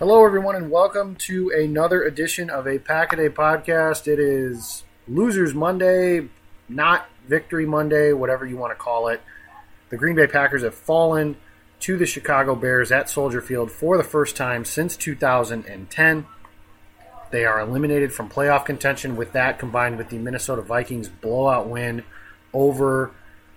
Hello, everyone, and welcome to another edition of a Pack a Day podcast. It is Losers Monday, not Victory Monday, whatever you want to call it. The Green Bay Packers have fallen to the Chicago Bears at Soldier Field for the first time since 2010. They are eliminated from playoff contention with that combined with the Minnesota Vikings blowout win over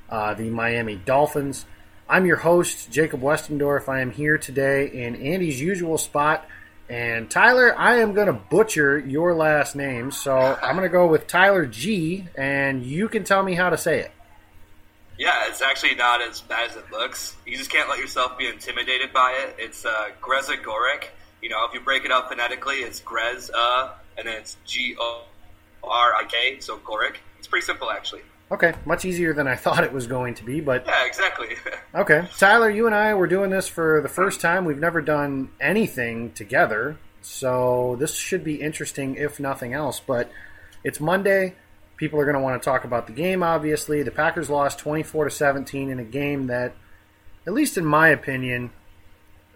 uh, the Miami Dolphins. I'm your host, Jacob Westendorf. I am here today in Andy's usual spot. And Tyler, I am going to butcher your last name, so I'm going to go with Tyler G, and you can tell me how to say it. Yeah, it's actually not as bad as it looks. You just can't let yourself be intimidated by it. It's uh, Greza. You know, if you break it up phonetically, it's Grez, uh, and then it's G O R I K, so Goric. It's pretty simple, actually. Okay, much easier than I thought it was going to be, but Yeah, exactly. okay. Tyler, you and I were doing this for the first time. We've never done anything together, so this should be interesting if nothing else. But it's Monday. People are going to want to talk about the game. Obviously, the Packers lost twenty-four to seventeen in a game that, at least in my opinion,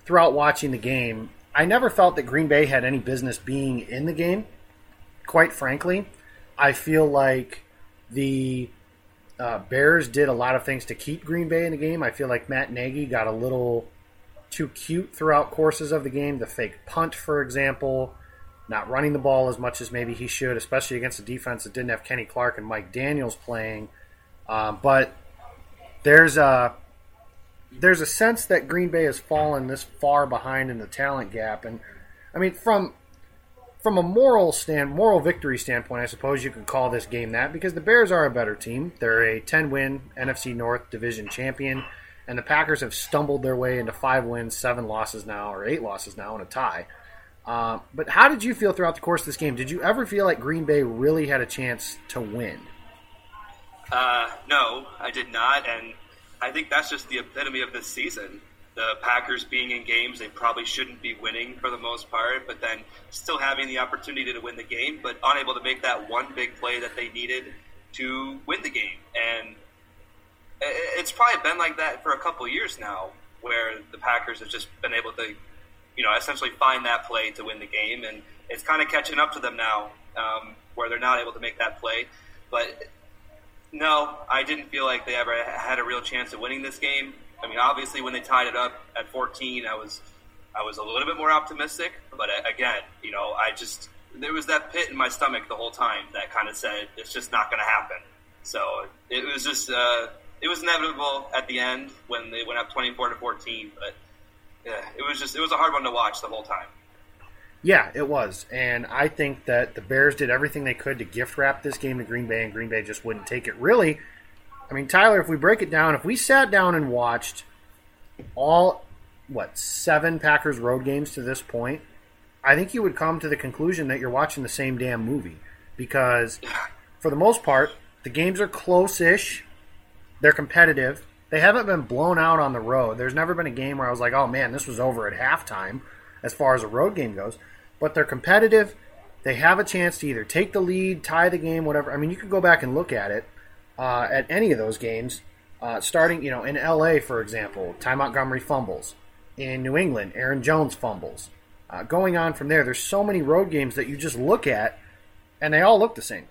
throughout watching the game, I never felt that Green Bay had any business being in the game. Quite frankly, I feel like the uh, Bears did a lot of things to keep Green Bay in the game. I feel like Matt Nagy got a little too cute throughout courses of the game. The fake punt, for example, not running the ball as much as maybe he should, especially against a defense that didn't have Kenny Clark and Mike Daniels playing. Um, but there's a there's a sense that Green Bay has fallen this far behind in the talent gap, and I mean from from a moral stand, moral victory standpoint, I suppose you could call this game that because the Bears are a better team. They're a 10 win NFC North division champion, and the Packers have stumbled their way into five wins, seven losses now, or eight losses now, and a tie. Uh, but how did you feel throughout the course of this game? Did you ever feel like Green Bay really had a chance to win? Uh, no, I did not, and I think that's just the epitome of this season. The Packers being in games they probably shouldn't be winning for the most part, but then still having the opportunity to win the game, but unable to make that one big play that they needed to win the game. And it's probably been like that for a couple years now, where the Packers have just been able to, you know, essentially find that play to win the game, and it's kind of catching up to them now, um, where they're not able to make that play. But no, I didn't feel like they ever had a real chance of winning this game. I mean, obviously, when they tied it up at 14, I was I was a little bit more optimistic. But uh, again, you know, I just there was that pit in my stomach the whole time that kind of said it's just not going to happen. So it was just uh, it was inevitable at the end when they went up 24 to 14. But yeah, it was just it was a hard one to watch the whole time. Yeah, it was. And I think that the Bears did everything they could to gift wrap this game to Green Bay, and Green Bay just wouldn't take it. Really, I mean, Tyler, if we break it down, if we sat down and watched all, what, seven Packers road games to this point, I think you would come to the conclusion that you're watching the same damn movie. Because, for the most part, the games are close ish, they're competitive. They haven't been blown out on the road. There's never been a game where I was like, oh man, this was over at halftime as far as a road game goes. But they're competitive. They have a chance to either take the lead, tie the game, whatever. I mean, you could go back and look at it uh, at any of those games. Uh, starting, you know, in LA, for example, Ty Montgomery fumbles. in New England. Aaron Jones fumbles. Uh, going on from there, there's so many road games that you just look at, and they all look the same.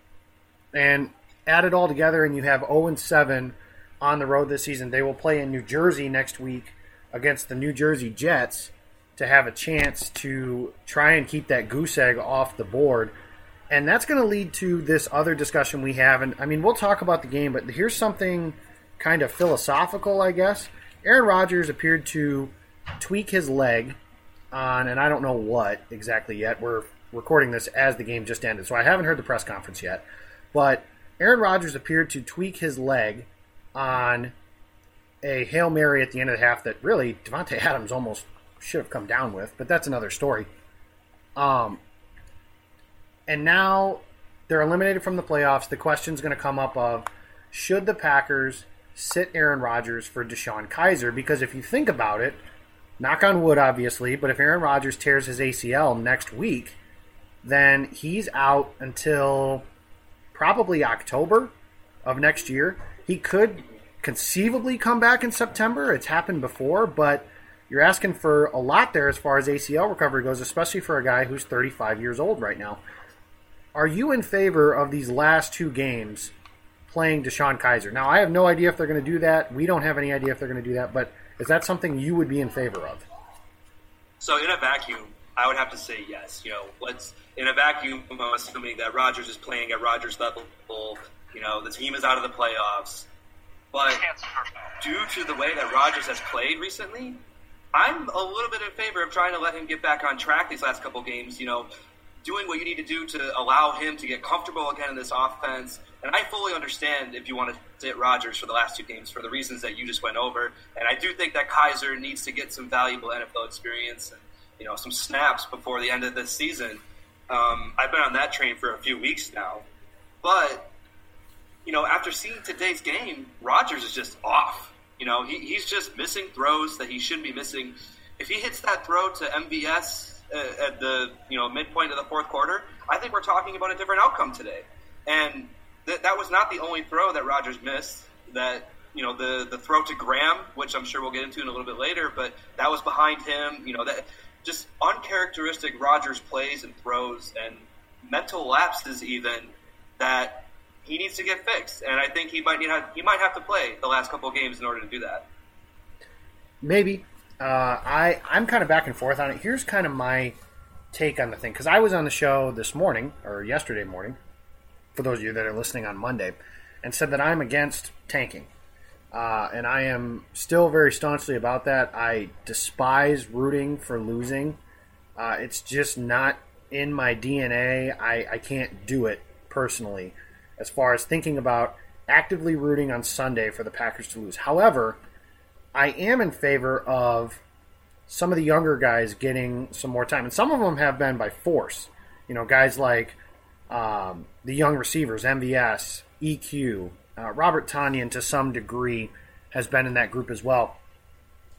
And add it all together, and you have 0 and 7 on the road this season. They will play in New Jersey next week against the New Jersey Jets to have a chance to try and keep that goose egg off the board. And that's going to lead to this other discussion we have. And I mean, we'll talk about the game, but here's something kind of philosophical, I guess. Aaron Rodgers appeared to tweak his leg on, and I don't know what exactly yet. We're recording this as the game just ended, so I haven't heard the press conference yet. But Aaron Rodgers appeared to tweak his leg on a Hail Mary at the end of the half that really Davante Adams almost should have come down with, but that's another story. Um, and now they're eliminated from the playoffs. The question's going to come up of should the Packers sit Aaron Rodgers for DeShone Kizer? Because if you think about it, knock on wood, obviously, but if Aaron Rodgers tears his ACL next week, then he's out until probably October of next year. He could conceivably come back in September. It's happened before, but you're asking for a lot there as far as ACL recovery goes, especially for a guy who's 35 years old right now. Are you in favor of these last two games playing DeShone Kizer? Now, I have no idea if they're going to do that. We don't have any idea if they're going to do that, but is that something you would be in favor of? So, in a vacuum, I would have to say yes. You know, let's in a vacuum, I'm assuming that Rodgers is playing at Rodgers level. You know, the team is out of the playoffs. But due to the way that Rodgers has played recently, I'm a little bit in favor of trying to let him get back on track these last couple games. You know, doing what you need to do to allow him to get comfortable again in this offense. And I fully understand if you want to sit Rodgers for the last two games for the reasons that you just went over. And I do think that Kizer needs to get some valuable NFL experience and you know some snaps before the end of this season. Um, I've been on that train for a few weeks now, but you know after seeing today's game, Rodgers is just off. You know, he, he's just missing throws that he shouldn't be missing. If he hits that throw to MVS uh, at the you know midpoint of the fourth quarter, I think we're talking about a different outcome today. And th- that was not the only throw that Rodgers missed. That you know the the throw to Graham, which I'm sure we'll get into in a little bit later, but that was behind him. You know that just uncharacteristic Rodgers plays and throws and mental lapses even that he needs to get fixed, and I think he might need he might have to play the last couple of games in order to do that. Maybe. Uh, I I'm kind of back and forth on it. Here's kind of my take on the thing because I was on the show this morning or yesterday morning, for those of you that are listening on Monday, and said that I'm against tanking. Uh, and I am still very staunchly about that. I despise rooting for losing. Uh, it's just not in my DNA. I, I can't do it personally as far as thinking about actively rooting on Sunday for the Packers to lose. However, I am in favor of some of the younger guys getting some more time, and some of them have been by force. You know, guys like um, the young receivers, MVS, EQ, uh, Robert Tonyan to some degree has been in that group as well.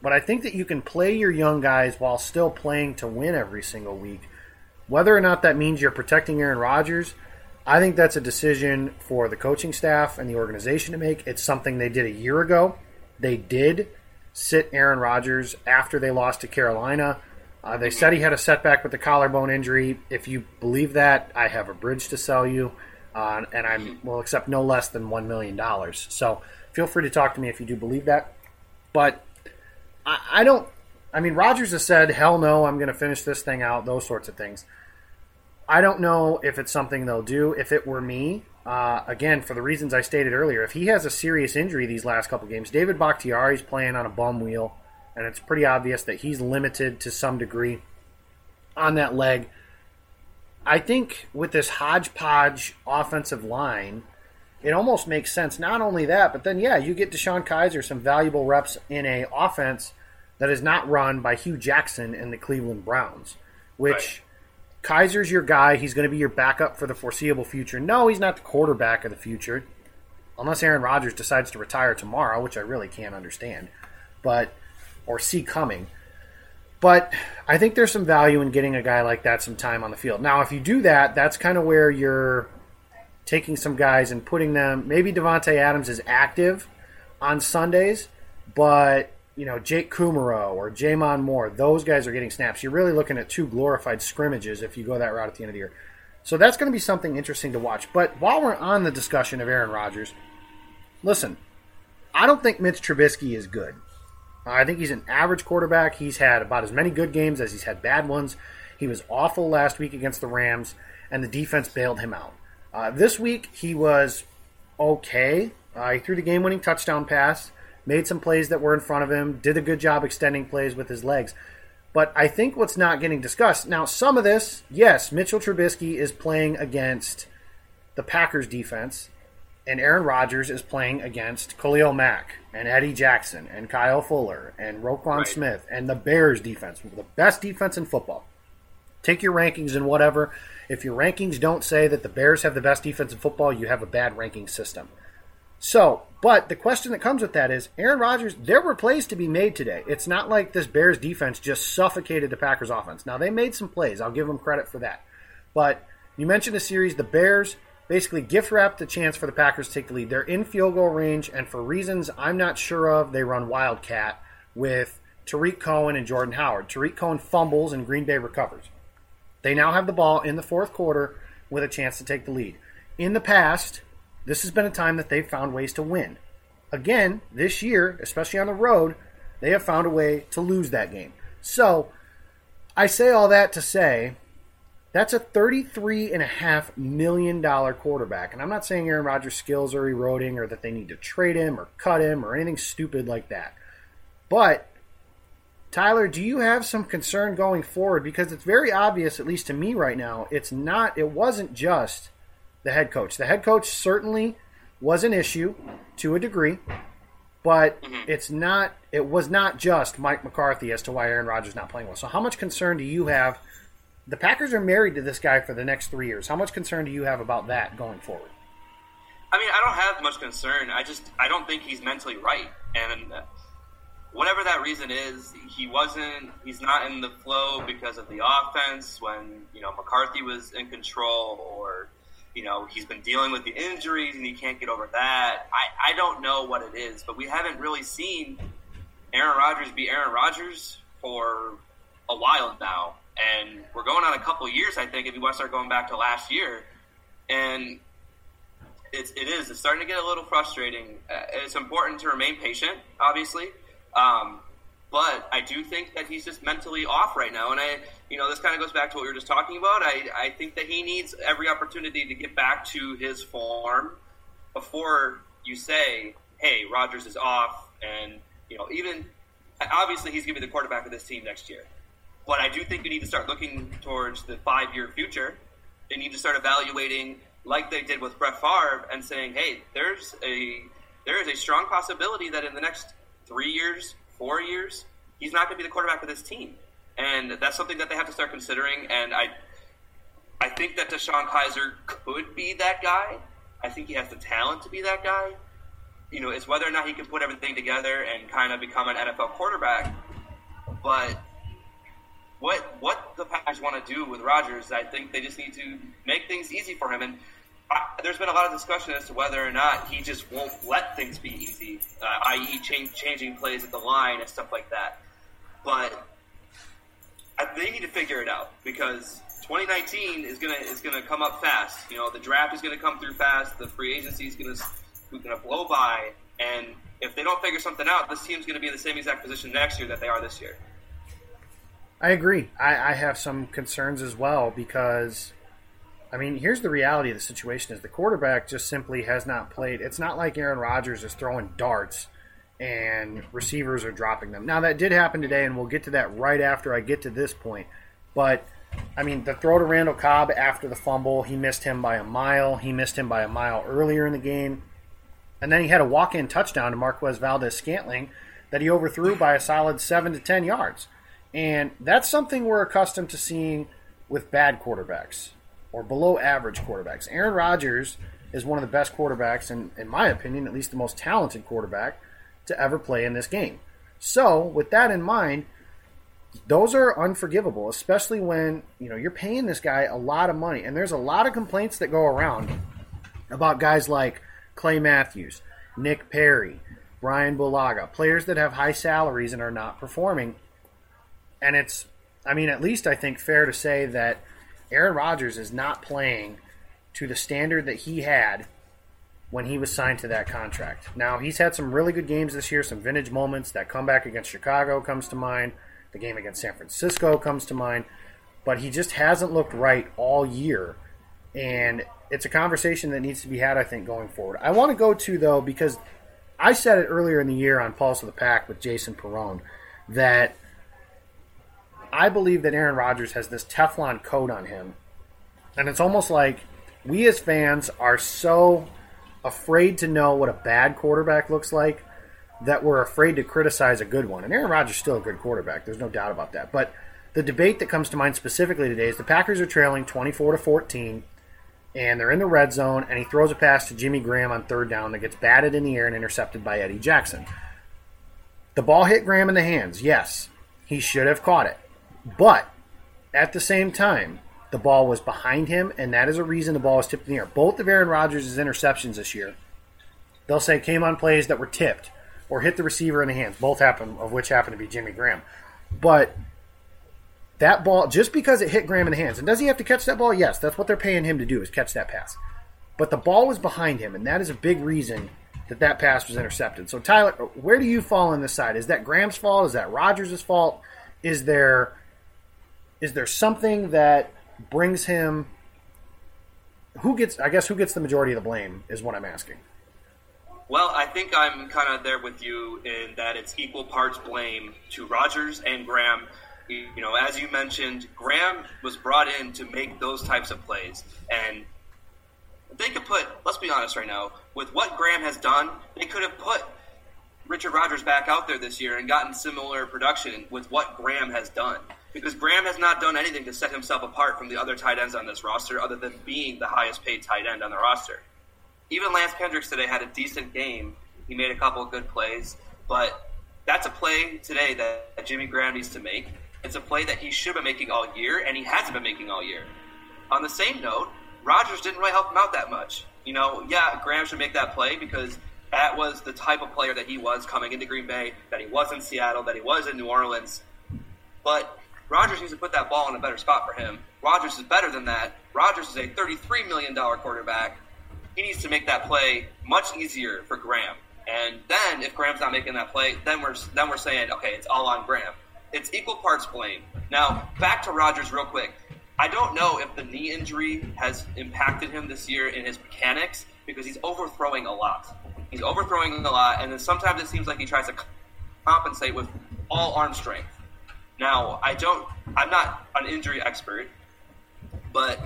But I think that you can play your young guys while still playing to win every single week. Whether or not that means you're protecting Aaron Rodgers, I think that's a decision for the coaching staff and the organization to make. It's something they did a year ago. They did sit Aaron Rodgers after they lost to Carolina. Uh, they said he had a setback with the collarbone injury. If you believe that, I have a bridge to sell you, uh, and I will accept no less than $1 million. So feel free to talk to me if you do believe that. But I, I don't. I mean, Rodgers has said, hell no, I'm going to finish this thing out, those sorts of things. I don't know if it's something they'll do. If it were me, uh, again, for the reasons I stated earlier, if he has a serious injury these last couple games, David Bakhtiari is playing on a bum wheel, and it's pretty obvious that he's limited to some degree on that leg. I think with this hodgepodge offensive line, it almost makes sense. Not only that, but then yeah, you get DeShone Kizer some valuable reps in a offense that is not run by Hue Jackson and the Cleveland Browns, which. Kizer's your guy. He's going to be your backup for the foreseeable future. No, he's not the quarterback of the future, unless Aaron Rodgers decides to retire tomorrow, which I really can't understand, but or see coming. But I think there's some value in getting a guy like that some time on the field. Now, if you do that, that's kind of where you're taking some guys and putting them. Maybe Davante Adams is active on Sundays, but you know, Jake Kumerow or J'Mon Moore, those guys are getting snaps. You're really looking at two glorified scrimmages if you go that route at the end of the year. So that's going to be something interesting to watch. But while we're on the discussion of Aaron Rodgers, listen, I don't think Mitch Trubisky is good. I think he's an average quarterback. He's had about as many good games as he's had bad ones. He was awful last week against the Rams, and the defense bailed him out. Uh, this week, he was okay. Uh, he threw the game winning touchdown pass, made some plays that were in front of him, did a good job extending plays with his legs. But I think what's not getting discussed now, some of this, yes, Mitchell Trubisky is playing against the Packers defense, and Aaron Rodgers is playing against Khalil Mack and Eddie Jackson and Kyle Fuller and Roquan Right. Smith and the Bears defense, the best defense in football. Take your rankings and whatever. If your rankings don't say that the Bears have the best defense in football, you have a bad ranking system. So, but the question that comes with that is Aaron Rodgers, there were plays to be made today. It's not like this Bears defense just suffocated the Packers offense. Now, they made some plays. I'll give them credit for that. But you mentioned the series, the Bears basically gift wrapped the chance for the Packers to take the lead. They're in field goal range, and for reasons I'm not sure of, they run Wildcat with Tarik Cohen and Jordan Howard. Tarik Cohen fumbles and Green Bay recovers. They now have the ball in the fourth quarter with a chance to take the lead. In the past, this has been a time that they've found ways to win. Again, this year, especially on the road, they have found a way to lose that game. So, I say all that to say that's a $33.5 million quarterback. And I'm not saying Aaron Rodgers' skills are eroding or that they need to trade him or cut him or anything stupid like that. But, Tyler, do you have some concern going forward? Because it's very obvious, at least to me right now, it's not, it wasn't just the head coach. The head coach certainly was an issue to a degree, but mm-hmm. it's not, it was not just Mike McCarthy as to why Aaron Rodgers is not playing well. So, how much concern do you have? The Packers are married to this guy for the next three years. How much concern do you have about that going forward? I mean, I don't have much concern. I just I don't think he's mentally right, and whatever that reason is, he wasn't. He's not in the flow because of the offense when you know McCarthy was in control, or you know he's been dealing with the injuries and he can't get over that. I I don't know what it is, but we haven't really seen Aaron Rodgers be Aaron Rodgers for a while now, and we're going on a couple years. I think if you want to start going back to last year, and it's, it is. It's starting to get a little frustrating. Uh, it's important to remain patient, obviously, um, but I do think that he's just mentally off right now. And I, you know, this kind of goes back to what we were just talking about. I, I think that he needs every opportunity to get back to his form before you say, "Hey, Rodgers is off," and you know, even obviously he's going to be the quarterback of this team next year. But I do think you need to start looking towards the five-year future. They need to start evaluating, like they did with Brett Favre, and saying, "Hey, there's a there is a strong possibility that in the next three years, four years, he's not going to be the quarterback of this team." And that's something that they have to start considering. And I, I think that DeShone Kizer could be that guy. I think he has the talent to be that guy. You know, it's whether or not he can put everything together and kind of become an NFL quarterback. But what what the Packers want to do with Rodgers, I think they just need to make things easy for him. And I, there's been a lot of discussion as to whether or not he just won't let things be easy, uh, i.e., change, changing plays at the line and stuff like that. But I, they need to figure it out because 2019 is gonna is gonna come up fast. You know, the draft is gonna come through fast. The free agency is gonna gonna blow by, and if they don't figure something out, this team's gonna be in the same exact position next year that they are this year. I agree. I, I have some concerns as well because, I mean, here's the reality of the situation: is the quarterback just simply has not played. It's not like Aaron Rodgers is throwing darts and receivers are dropping them. Now that did happen today, and we'll get to that right after I get to this point. But I mean, the throw to Randall Cobb after the fumble, he missed him by a mile. He missed him by a mile earlier in the game. And then he had a walk in touchdown to Marquez Valdes-Scantling that he overthrew by a solid 7 to 10 yards. And that's something we're accustomed to seeing with bad quarterbacks or below average quarterbacks. Aaron Rodgers is one of the best quarterbacks, and in my opinion, at least the most talented quarterback to ever play in this game. So, with that in mind, those are unforgivable, especially when you know you're paying this guy a lot of money, and there's a lot of complaints that go around about guys like Clay Matthews, Nick Perry, Brian Bulaga, players that have high salaries and are not performing. And it's, I mean, at least I think fair to say that Aaron Rodgers is not playing to the standard that he had when he was signed to that contract. Now, he's had some really good games this year, some vintage moments. That comeback against Chicago comes to mind, the game against San Francisco comes to mind, but he just hasn't looked right all year. And it's a conversation that needs to be had, I think, going forward. I want to go to, though, because I said it earlier in the year on Pulse of the Pack with Jason Perone that I believe that Aaron Rodgers has this Teflon coat on him. And it's almost like we as fans are so afraid to know what a bad quarterback looks like that we're afraid to criticize a good one. And Aaron Rodgers is still a good quarterback. There's no doubt about that. But the debate that comes to mind specifically today is the Packers are trailing 24 to 14 and they're in the red zone and he throws a pass to Jimmy Graham on third down that gets batted in the air and intercepted by Eddie Jackson. The ball hit Graham in the hands. Yes, he should have caught it. But at the same time, the ball was behind him, and that is a reason the ball was tipped in the air. Both of Aaron Rodgers' interceptions this year, they'll say came on plays that were tipped or hit the receiver in the hands. Both happen, of which happened to be Jimmy Graham. But that ball, just because it hit Graham in the hands, and does he have to catch that ball? Yes, that's what they're paying him to do is catch that pass. But the ball was behind him, and that is a big reason that that pass was intercepted. So Tyler, where do you fall on this side? Is that Graham's fault? Is that Rodgers' fault? Is there is there something that brings him who gets I guess who gets the majority of the blame is what I'm asking. Well, I think I'm kind of there with you in that it's equal parts blame to Rodgers and Graham. You know, as you mentioned, Graham was brought in to make those types of plays, and they could put. Let's be honest right now. With what Graham has done, they could have put Richard Rodgers back out there this year and gotten similar production with what Graham has done because Graham has not done anything to set himself apart from the other tight ends on this roster other than being the highest paid tight end on the roster. Even Lance Kendricks today had a decent game. He made a couple of good plays, but that's a play today that Jimmy Graham needs to make. It's a play that he should have been making all year, and he hasn't been making all year. On the same note, Rodgers didn't really help him out that much. You know, yeah, Graham should make that play because that was the type of player that he was coming into Green Bay, that he was in Seattle, that he was in New Orleans. But Rodgers needs to put that ball in a better spot for him. Rodgers is better than that. Rodgers is a $33 million quarterback. He needs to make that play much easier for Graham. And then, if Graham's not making that play, then we're then we're saying, okay, it's all on Graham. It's equal parts blame. Now, back to Rodgers real quick. I don't know if the knee injury has impacted him this year in his mechanics because he's overthrowing a lot. He's overthrowing a lot, and then sometimes it seems like he tries to compensate with all arm strength. Now, I don't, I'm not an injury expert, but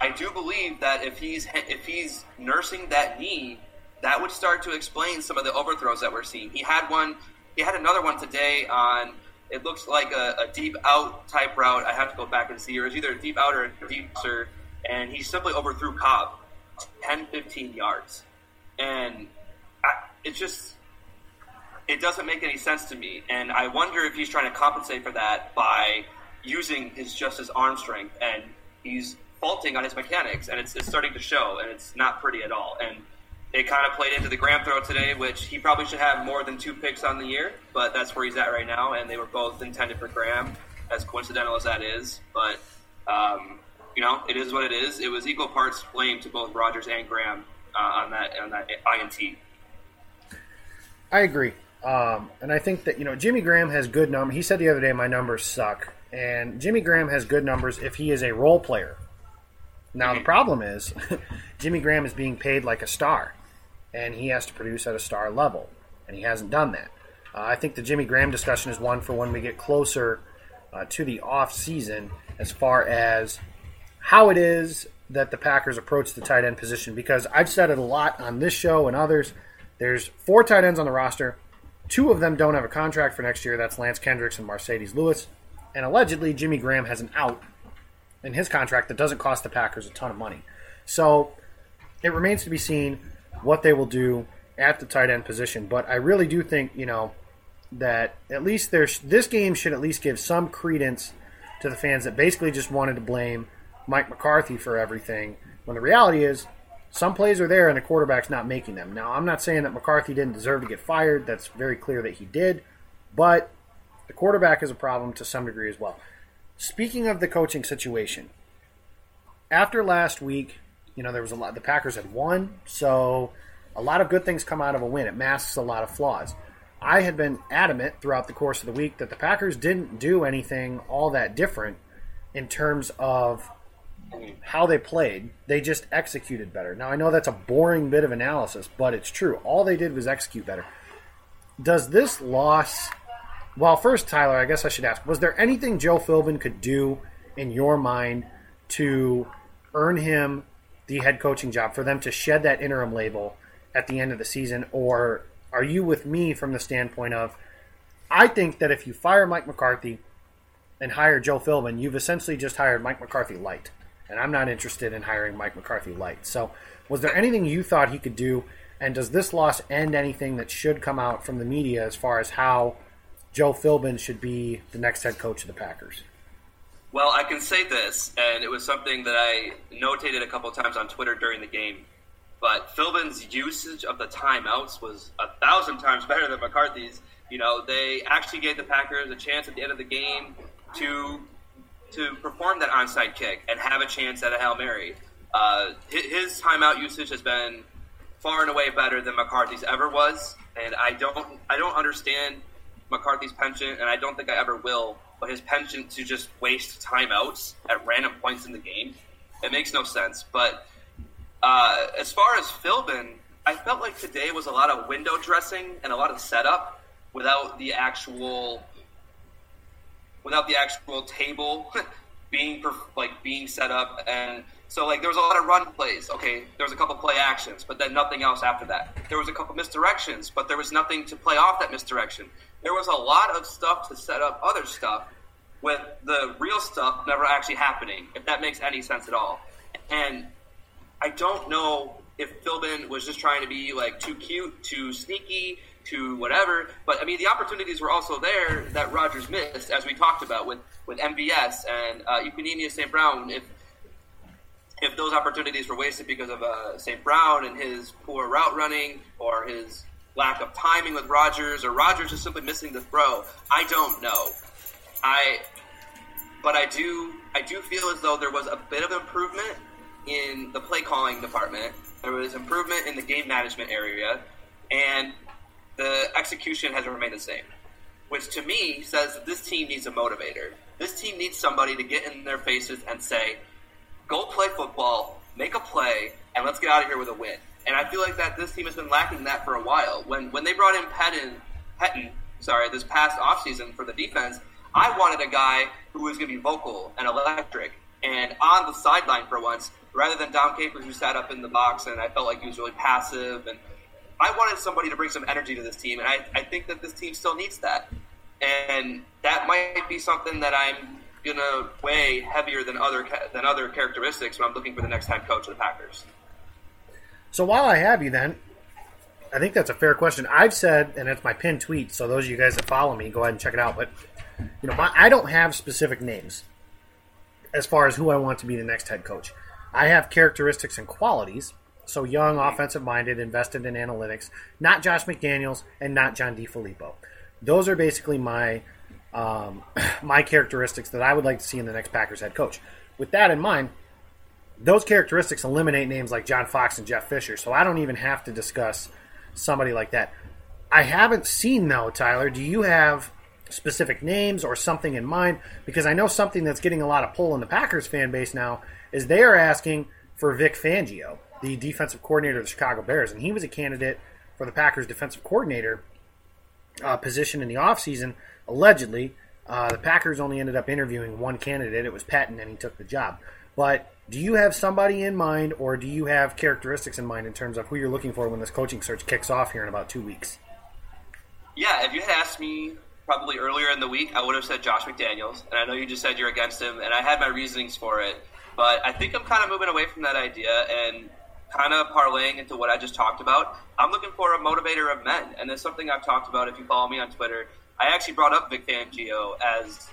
I do believe that if he's if he's nursing that knee, that would start to explain some of the overthrows that we're seeing. He had one, he had another one today on. It looks like a, a deep out type route. I have to go back and see. It was either a deep out or a deep sir, and he simply overthrew Cobb 10, 15 yards, and I, it just it doesn't make any sense to me. And I wonder if he's trying to compensate for that by using his just his arm strength, and he's faulting on his mechanics, and it's, it's starting to show, and it's not pretty at all. And it kind of played into the Graham throw today, which he probably should have more than two picks on the year, but that's where he's at right now, and they were both intended for Graham, as coincidental as that is. But um, you know, it is what it is. It was equal parts blame to both Rodgers and Graham uh, on that on that INT. I agree. Um, and I think that you know Jimmy Graham has good numbers. He said the other day my numbers suck, and Jimmy Graham has good numbers if he is a role player. Now the problem is, Jimmy Graham is being paid like a star, and he has to produce at a star level, and he hasn't done that. Uh, I think the Jimmy Graham discussion is one for when we get closer uh, to the off season, as far as how it is that the Packers approach the tight end position. Because I've said it a lot on this show and others. There's four tight ends on the roster. Two of them don't have a contract for next year. That's Lance Kendricks and Marcedes Lewis. And allegedly, Jimmy Graham has an out in his contract that doesn't cost the Packers a ton of money. So it remains to be seen what they will do at the tight end position. But I really do think, you know, that at least there's this game should at least give some credence to the fans that basically just wanted to blame Mike McCarthy for everything. When the reality is, some plays are there and the quarterback's not making them. Now, I'm not saying that McCarthy didn't deserve to get fired. That's very clear that he did. But the quarterback is a problem to some degree as well. Speaking of the coaching situation, after last week, you know, there was a lot, the Packers had won, so a lot of good things come out of a win. It masks a lot of flaws. I had been adamant throughout the course of the week that the Packers didn't do anything all that different in terms of how they played. They just executed better. Now, I know that's a boring bit of analysis, but it's true. All they did was execute better. Does this loss. Well, first, Tyler, I guess I should ask was there anything Joe Philbin could do in your mind to earn him the head coaching job, for them to shed that interim label at the end of the season? Or are you with me from the standpoint of, I think that if you fire Mike McCarthy and hire Joe Philbin, you've essentially just hired Mike McCarthy light and I'm not interested in hiring Mike McCarthy light. So, was there anything you thought he could do? And does this loss end anything that should come out from the media as far as how Joe Philbin should be the next head coach of the Packers? Well, I can say this, and it was something that I notated a couple times on Twitter during the game. But Philbin's usage of the timeouts was a thousand times better than McCarthy's. You know, they actually gave the Packers a chance at the end of the game to to perform that onside kick and have a chance at a hail mary. Uh, his timeout usage has been far and away better than McCarthy's ever was, and I don't I don't understand McCarthy's penchant, and I don't think I ever will. But his penchant to just waste timeouts at random points in the game, it makes no sense. But uh, as far as Philbin, I felt like today was a lot of window dressing and a lot of setup without the actual without the actual table being like being set up and so like there was a lot of run plays okay? There was a couple play actions but then nothing else after that. There was a couple misdirections but there was nothing to play off that misdirection. There was a lot of stuff to set up other stuff with the real stuff never actually happening if that makes any sense at all. And i don't know if philbin was just trying to be like too cute too sneaky to whatever. But I mean, the opportunities were also there that Rodgers missed, as we talked about with with MVS and uh, St. Brown. If if those opportunities were wasted because of uh, St. Brown and his poor route running or his lack of timing with Rodgers or Rodgers just simply missing the throw, I don't know. I but I do I do feel as though there was a bit of improvement in the play calling department. There was improvement in the game management area, and the execution has remained the same, which to me says that this team needs a motivator. This team needs somebody to get in their faces and say, "Go play football, make a play, and let's get out of here with a win." And I feel like that this team has been lacking that for a while. When when they brought in Pettine, Pettine, sorry, this past offseason for the defense, I wanted a guy who was going to be vocal and electric and on the sideline for once, rather than Dom Capers who sat up in the box and I felt like he was really passive and I wanted somebody to bring some energy to this team, and I, I think that this team still needs that. And that might be something that I'm gonna weigh heavier than other than other characteristics when I'm looking for the next head coach of the Packers. So while I have you, then I think that's a fair question. I've said, and it's my pinned tweet. So those of you guys that follow me, go ahead and check it out. But you know, my, I don't have specific names as far as who I want to be the next head coach. I have characteristics and qualities so young, offensive minded, invested in analytics. Not Josh McDaniels and not John DeFilippo. Those are basically my um, my characteristics that I would like to see in the next Packers head coach. With that in mind, those characteristics eliminate names like John Fox and Jeff Fisher, so I don't even have to discuss somebody like that. I haven't seen though, Tyler. Do you have specific names or something in mind? Because I know something that's getting a lot of pull in the Packers fan base now is they are asking for Vic Fangio the defensive coordinator of the Chicago Bears, and he was a candidate for the Packers defensive coordinator uh, position in the offseason. Allegedly, uh, the Packers only ended up interviewing one candidate. It was Pettine, and he took the job. But do you have somebody in mind, or do you have characteristics in mind in terms of who you're looking for when this coaching search kicks off here in about two weeks? Yeah, if you had asked me probably earlier in the week, I would have said Josh McDaniels, and I know you just said you're against him, and I had my reasonings for it. But I think I'm kind of moving away from that idea, and kind of parlaying into what I just talked about, I'm looking for a motivator of men, and it's something I've talked about. If you follow me on Twitter, I actually brought up Vic Fangio as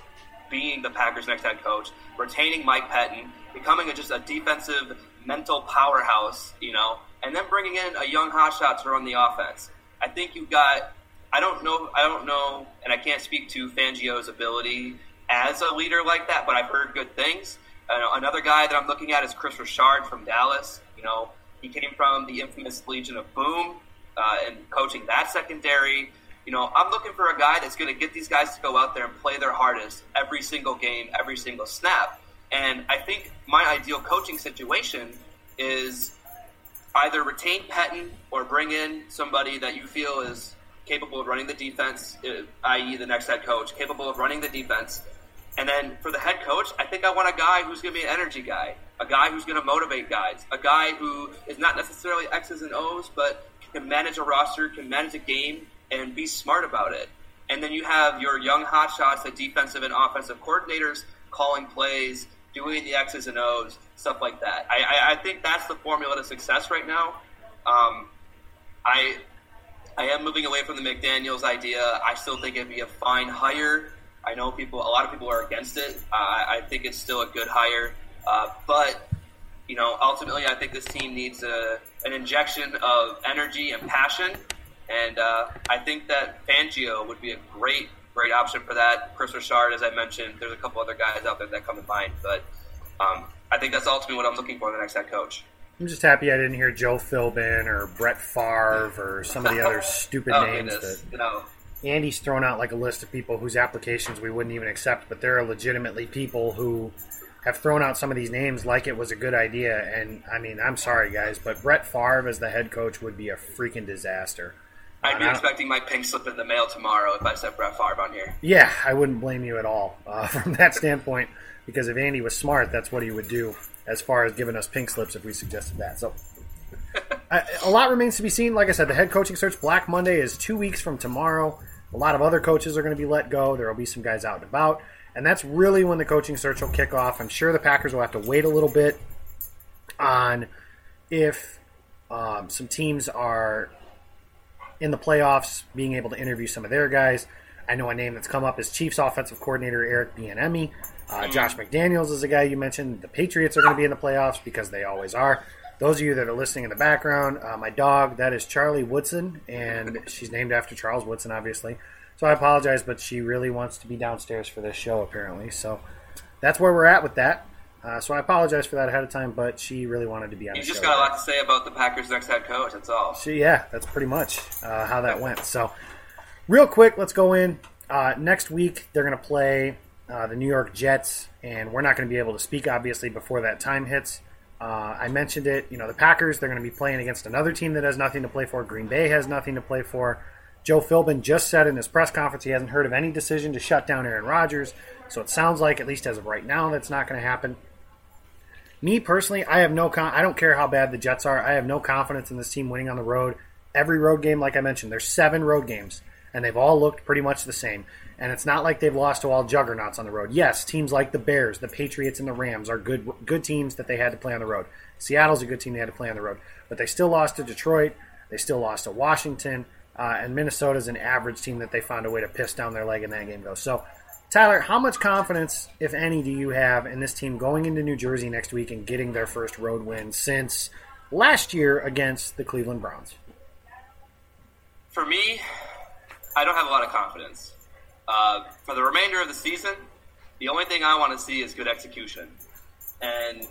being the Packers' next head coach, retaining Mike Pettine, becoming a, just a defensive mental powerhouse, you know, and then bringing in a young hotshot to run the offense. I think you've got. I don't know. I don't know, and I can't speak to Fangio's ability as a leader like that, but I've heard good things. Uh, another guy that I'm looking at is Kris Richard from Dallas. You know, he came from the infamous Legion of Boom uh, and coaching that secondary. You know, I'm looking for a guy that's going to get these guys to go out there and play their hardest every single game, every single snap. And I think my ideal coaching situation is either retain Pettine or bring in somebody that you feel is capable of running the defense, uh, i.e., the next head coach, capable of running the defense. And then for the head coach, I think I want a guy who's going to be an energy guy, a guy who's going to motivate guys, a guy who is not necessarily X's and O's, but can manage a roster, can manage a game, and be smart about it. And then you have your young hotshots, the defensive and offensive coordinators, calling plays, doing the X's and O's, stuff like that. I, I, I think that's the formula to success right now. Um, I I am moving away from the McDaniels idea. I still think it'd be a fine hire. I know people, a lot of people are against it. Uh, I think it's still a good hire, uh, but you know, ultimately, I think this team needs a, an injection of energy and passion, and uh, I think that Fangio would be a great, great option for that. Kris Richard, as I mentioned, there's a couple other guys out there that come to mind, but um, I think that's ultimately what I'm looking for in the next head coach. I'm just happy I didn't hear Joe Philbin or Brett Favre or some of the other stupid oh, names that No. Andy's thrown out like a list of people whose applications we wouldn't even accept, but there are legitimately people who have thrown out some of these names like it was a good idea. And I mean, I'm sorry guys, but Brett Favre as the head coach would be a freaking disaster. I'd be expecting my pink slip in the mail tomorrow if I said Brett Favre on here. Yeah, I wouldn't blame you at all uh, from that standpoint because if Andy was smart, that's what he would do as far as giving us pink slips if we suggested that. So I, a lot remains to be seen. Like I said, the head coaching search Black Monday is two weeks from tomorrow. A lot of other coaches are going to be let go. There will be some guys out and about. And that's really when the coaching search will kick off. I'm sure the Packers will have to wait a little bit on if um, some teams are in the playoffs, being able to interview some of their guys. I know a name that's come up is Chiefs offensive coordinator Eric Bieniemy. Uh, Josh McDaniels is a guy you mentioned. The Patriots are going to be in the playoffs because they always are. Those of you that are listening in the background, uh, my dog, that is Charlie Woodson, and she's named after Charles Woodson, obviously. So I apologize, but she really wants to be downstairs for this show, apparently. So that's where we're at with that. Uh, so I apologize for that ahead of time, but she really wanted to be on You just got a lot to say about the Packers' next head coach. That's all. So yeah, that's pretty much uh, how that went. So, real quick, let's go in. Uh, next week, they're going to play uh, the New York Jets, and we're not going to be able to speak obviously before that time hits. Uh, I mentioned it. You know, the Packers they're going to be playing against another team that has nothing to play for. Green Bay has nothing to play for. Joe Philbin just said in his press conference he hasn't heard of any decision to shut down Aaron Rodgers. So it sounds like, at least as of right now, that's not going to happen. Me personally, I have no con- I don't care how bad the Jets are. I have no confidence in this team winning on the road. Every road game, like I mentioned, there's seven road games, and they've all looked pretty much the same. And it's not like they've lost to all juggernauts on the road. Yes, teams like the Bears, the Patriots, and the Rams are good good teams that they had to play on the road. Seattle's a good team they had to play on the road, but they still lost to Detroit. They still lost to Washington, uh, and Minnesota's an average team that they found a way to piss down their leg in that game. Go so. Tyler, how much confidence, if any, do you have in this team going into New Jersey next week and getting their first road win since last year against the Cleveland Browns? For me, I don't have a lot of confidence. Uh, for the remainder of the season, the only thing I want to see is good execution. And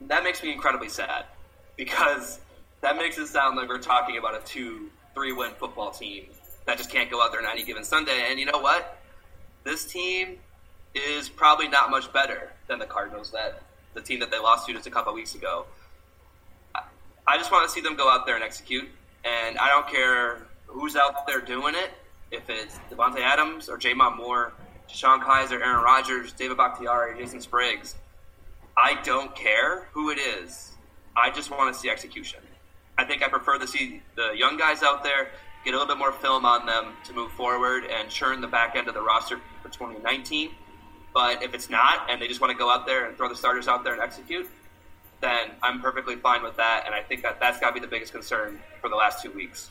that makes me incredibly sad because that makes it sound like we're talking about a two, three win football team that just can't go out there on any given Sunday. And you know what? This team is probably not much better than the Cardinals, that the team that they lost to just a couple weeks ago. I- I just want to see them go out there and execute. And I don't care who's out there doing it, if it's Davante Adams or J'Mon Moore, DeShone Kizer, Aaron Rodgers, David Bakhtiari, Jason Spriggs. I don't care who it is. I just want to see execution. I think I prefer to see the young guys out there get a little bit more film on them to move forward and churn the back end of the roster for 2019. But if it's not, and they just want to go out there and throw the starters out there and execute, then I'm perfectly fine with that. And I think that that's got to be the biggest concern for the last two weeks.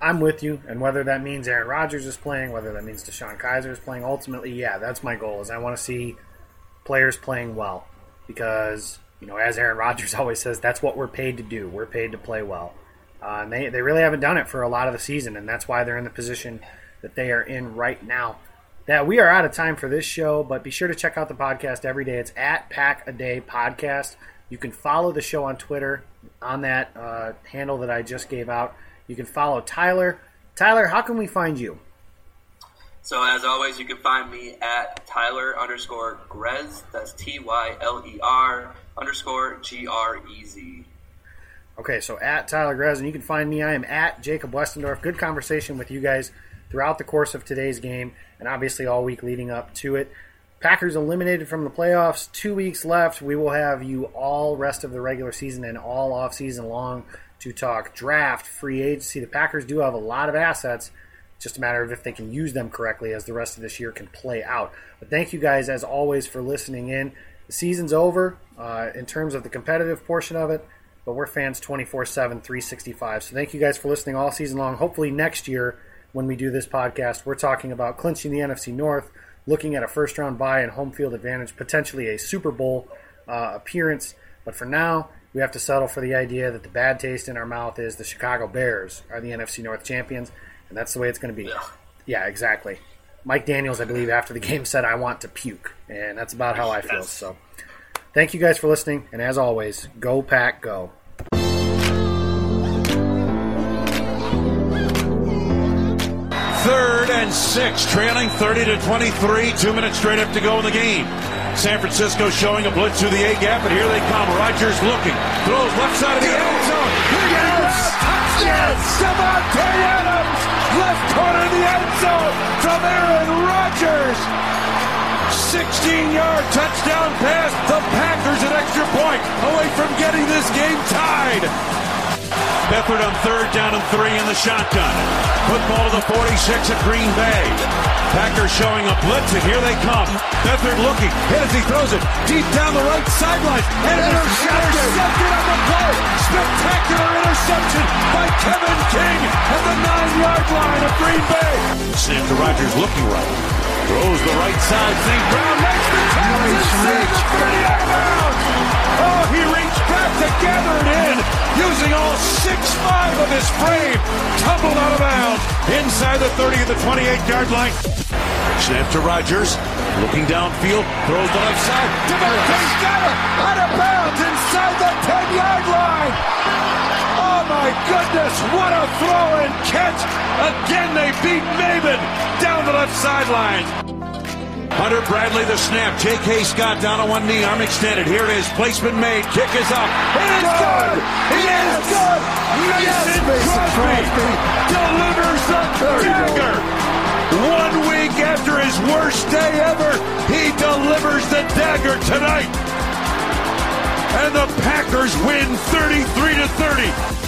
I'm with you, and whether that means Aaron Rodgers is playing, whether that means DeShone Kizer is playing, ultimately, yeah, that's my goal. Is I want to see players playing well because you know, as Aaron Rodgers always says, that's what we're paid to do. We're paid to play well. Uh, and they, they really haven't done it for a lot of the season, and that's why they're in the position that they are in right now. That we are out of time for this show, but be sure to check out the podcast every day. It's at Pack a Day Podcast. You can follow the show on Twitter on that uh, handle that I just gave out. You can follow Tyler. Tyler, how can we find you? So as always, you can find me at Tyler underscore Grez. That's T Y L E R underscore G R E Z. Okay, so at Tyler Grez, and you can find me. I am at Jacob Westendorf. Good conversation with you guys throughout the course of today's game, and obviously all week leading up to it. Packers eliminated from the playoffs. Two weeks left. We will have you all rest of the regular season and all off season long to talk draft, free agency. The Packers do have a lot of assets. Just a matter of if they can use them correctly as the rest of this year can play out. But thank you guys, as always, for listening in. The season's over uh, in terms of the competitive portion of it, but we're fans 24 7, 365. So thank you guys for listening all season long. Hopefully, next year, when we do this podcast, we're talking about clinching the NFC North, looking at a first round bye and home field advantage, potentially a Super Bowl uh, appearance. But for now, we have to settle for the idea that the bad taste in our mouth is the Chicago Bears are the NFC North champions, and that's the way it's going to be. Yeah, exactly. Mike Daniels, I believe, after the game said, I want to puke. And that's about how I feel. So thank you guys for listening. And as always, go pack, go. Third and six, trailing 30 to 23. Two minutes straight up to go in the game. San Francisco showing a blitz through the A gap, and here they come. Rodgers looking, throws left side of the end zone. Yes! Touchdown! Davante Adams, left corner of the end zone from Aaron Rodgers. 16-yard touchdown pass. The Packers an extra point away from getting this game tied. Beathard on third down and three in the shotgun. Football to the 46 at Green Bay. Packers showing a blitz, and here they come. Beathard looking, hit as he throws it deep down the right sideline. And intercepted. intercepted on the play. Spectacular interception by Kevin King at the nine-yard line of Green Bay. Snap to Rodgers looking right. Throws the right side. St. Brown makes the tackle. Nice reach. out. Oh, he reached back to gather it in, using all six-five of his frame. Tumbled out of bounds inside the 30 of the 28-yard line. Snap to Rodgers. Looking downfield. Throws the left side. Davante's got it. Out of bounds inside the 10-yard line. Oh, my goodness. What a throw and catch. Again, they beat Maven down the left sideline. Hunter Bradley, the snap. J.K. Scott down on one knee, arm extended. Here it is. Placement made. Kick is up. It is good. It is good. Mason, Mason Crosby, Crosby. delivers the dagger. One week after his worst day ever, he delivers the dagger tonight. And the Packers win 33 to 30.